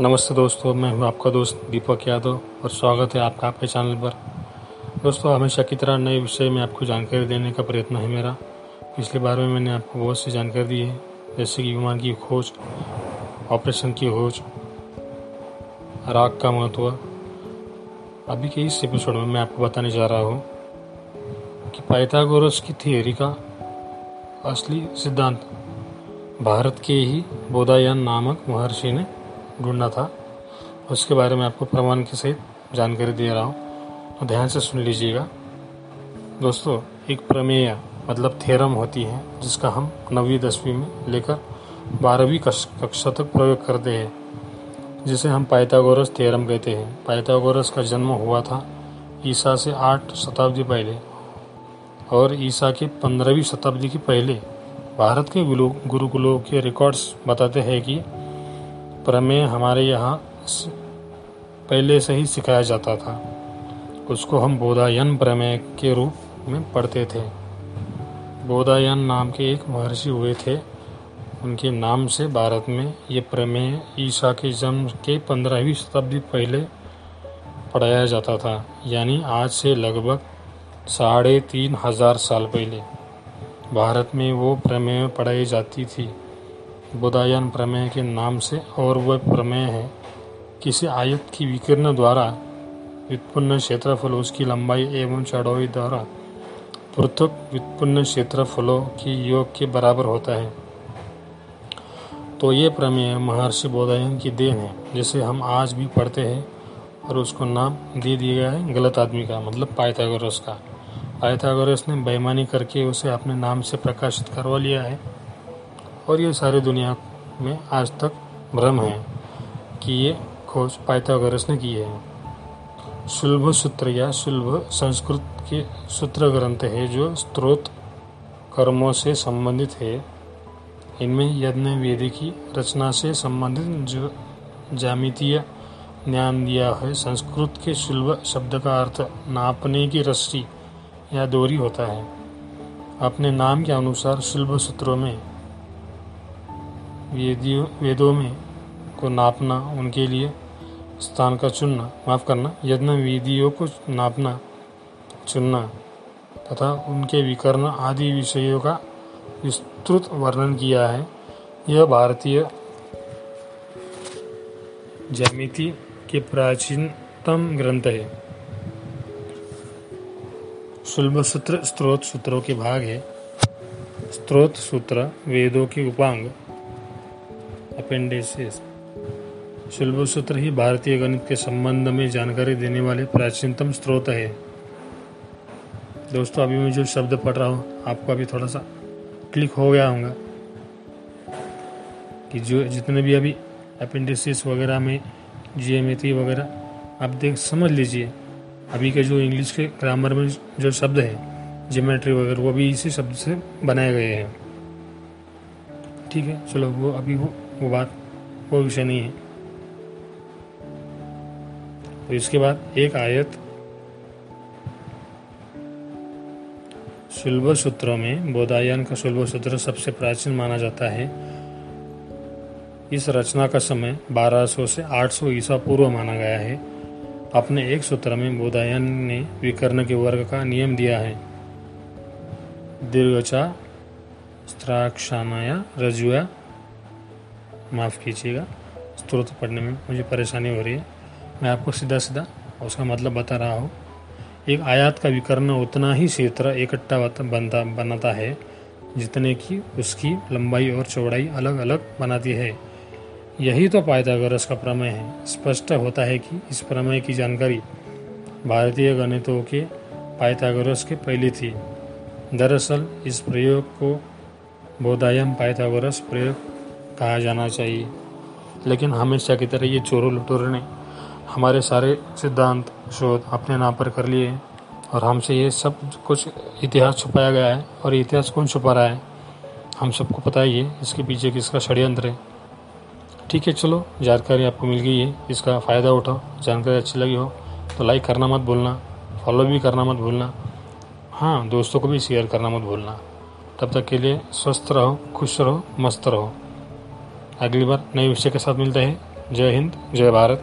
नमस्ते दोस्तों, मैं हूँ आपका दोस्त दीपक यादव और स्वागत है आपका आपके चैनल पर। दोस्तों, हमेशा की तरह नए विषय में आपको जानकारी देने का प्रयत्न है मेरा। पिछले बार में मैंने आपको बहुत सी जानकारी दी है, जैसे कि विमान की खोज, ऑपरेशन की खोज राग का महत्व। अभी के इस एपिसोड में मैं आपको बताने जा रहा हूँ कि पाइथागोरस की थियोरी का असली सिद्धांत भारत के ही बोधायन नामक महर्षि ने ढूंढना था। उसके बारे में आपको प्रमाण के सहित जानकारी दे रहा हूँ। तो ध्यान से सुन लीजिएगा। दोस्तों, एक प्रमेय मतलब थेरम होती है, जिसका हम नवीं दसवीं में लेकर बारहवीं कक्षा तक प्रयोग करते हैं, जिसे हम पाइथागोरस थेरम कहते हैं। पाइथागोरस का जन्म हुआ था ईसा से आठ शताब्दी पहले और ईसा के पंद्रहवीं शताब्दी के पहले। भारत के गुरुकुलों के रिकॉर्ड्स बताते हैं कि प्रमेय हमारे यहाँ पहले से ही सिखाया जाता था। उसको हम बोधायन प्रमेय के रूप में पढ़ते थे। बोधायन नाम के एक महर्षि हुए थे। उनके नाम से भारत में ये प्रमेय ईसा के जन्म के पंद्रहवीं शताब्दी पहले पढ़ाया जाता था। यानी आज से लगभग साढ़े तीन हज़ार साल पहले भारत में वो प्रमेय पढ़ाई जाती थी। बुदायन प्रमेय के नाम से, और वह प्रमेय है, किसी आयत की विकिरण द्वारा व्युत्पन्न क्षेत्रफल, उसकी लंबाई एवं चौड़ाई द्वारा पृथक व्युत्पन्न क्षेत्रफलों की योग के बराबर होता है। तो ये प्रमेय महर्षि बोधायन की देन है, जिसे हम आज भी पढ़ते हैं, और उसको नाम दे दिया गया है गलत आदमी का मतलब पाइथागोरस का। पाइथागोरस ने बेईमानी करके उसे अपने नाम से प्रकाशित करवा लिया है। और ये सारी दुनिया में आज तक भ्रम है कि ये खोज पाइथागोरस ने की है। सुलभ सूत्र या सुलभ संस्कृत के सूत्र ग्रंथ है जो स्त्रोत कर्मों से संबंधित है। इनमें यज्ञ वेद की रचना से संबंधित जो जामितीय ज्ञान दिया है, संस्कृत के सुलभ शब्द का अर्थ नापने की रस्सी या दोरी होता है। अपने नाम के अनुसार सुलभ सूत्रों में वेदों में को नापना, उनके लिए स्थान का चुनना, माफ़ करना, यज्ञ विधियों को नापना, चुनना, तथा उनके विकर्ण आदि विषयों का विस्तृत वर्णन किया है। यह भारतीय ज्यामिति के प्राचीनतम ग्रंथ है। सुलभ सूत्र स्त्रोत सूत्रों के भाग है। स्त्रोत सूत्र, वेदों के उपांग अपेंडिसेस शुल्भ सूत्र ही भारतीय गणित के संबंध में जानकारी देने वाले प्राचीनतम स्रोत है। दोस्तों, अभी मैं जो शब्द पढ़ रहा हूँ, आपको अभी थोड़ा सा क्लिक हो गया होगा कि जो जितने भी अभी अपेंडिसिस वगैरह में जी वगैरह, आप देख समझ लीजिए। अभी के जो इंग्लिश के ग्रामर में जो शब्द है, जियोमेट्री वगैरह, वो भी इसी शब्द से बनाए गए हैं। ठीक है, चलो, वो अभी वो वो बात कोई विषय नहीं है। तो इसके बाद एक आयत शुल्भ सूत्रों में, बोधायन का शुल्भ सूत्र सबसे प्राचीन माना जाता है। इस रचना का समय 1200 से 800 ईसा पूर्व माना गया है। अपने एक सूत्र में बोधायन ने विकर्ण के वर्ग का नियम दिया है। दीर्घचा स्त्राक्षानाया रजुआ माफ़ कीजिएगा। स्त्रोत पढ़ने में मुझे परेशानी हो रही है। मैं आपको सीधा सीधा उसका मतलब बता रहा हूँ। एक आयात का विकर्ण उतना ही क्षेत्र इकट्ठा बनता बनाता है, जितने की उसकी लंबाई और चौड़ाई अलग अलग बनाती है। यही तो पाइथागोरस का प्रमेय है। स्पष्ट होता है कि इस प्रमेय की जानकारी भारतीय गणितों के पाइथागोरस के पहले थी। दरअसल इस प्रयोग को बोधायम पाइथागोरस प्रयोग कहा जाना चाहिए। लेकिन हमेशा की तरह ये चोरों लुटोरों ने हमारे सारे सिद्धांत, शोध अपने नाम पर कर लिए और हमसे ये सब कुछ इतिहास छुपाया गया है और इतिहास कौन छुपा रहा है? हम सबको पता ही है, इसके पीछे किसका षड्यंत्र है। ठीक है, चलो, जानकारी आपको मिल गई है, इसका फ़ायदा उठाओ, जानकारी अच्छी लगी हो तो लाइक करना मत भूलना फॉलो भी करना मत भूलना। हाँ दोस्तों को भी शेयर करना मत भूलना। तब तक के लिए स्वस्थ रहो, खुश रहो, मस्त रहो। अगली बार नए विषय के साथ मिलते हैं। जय हिंद जय भारत।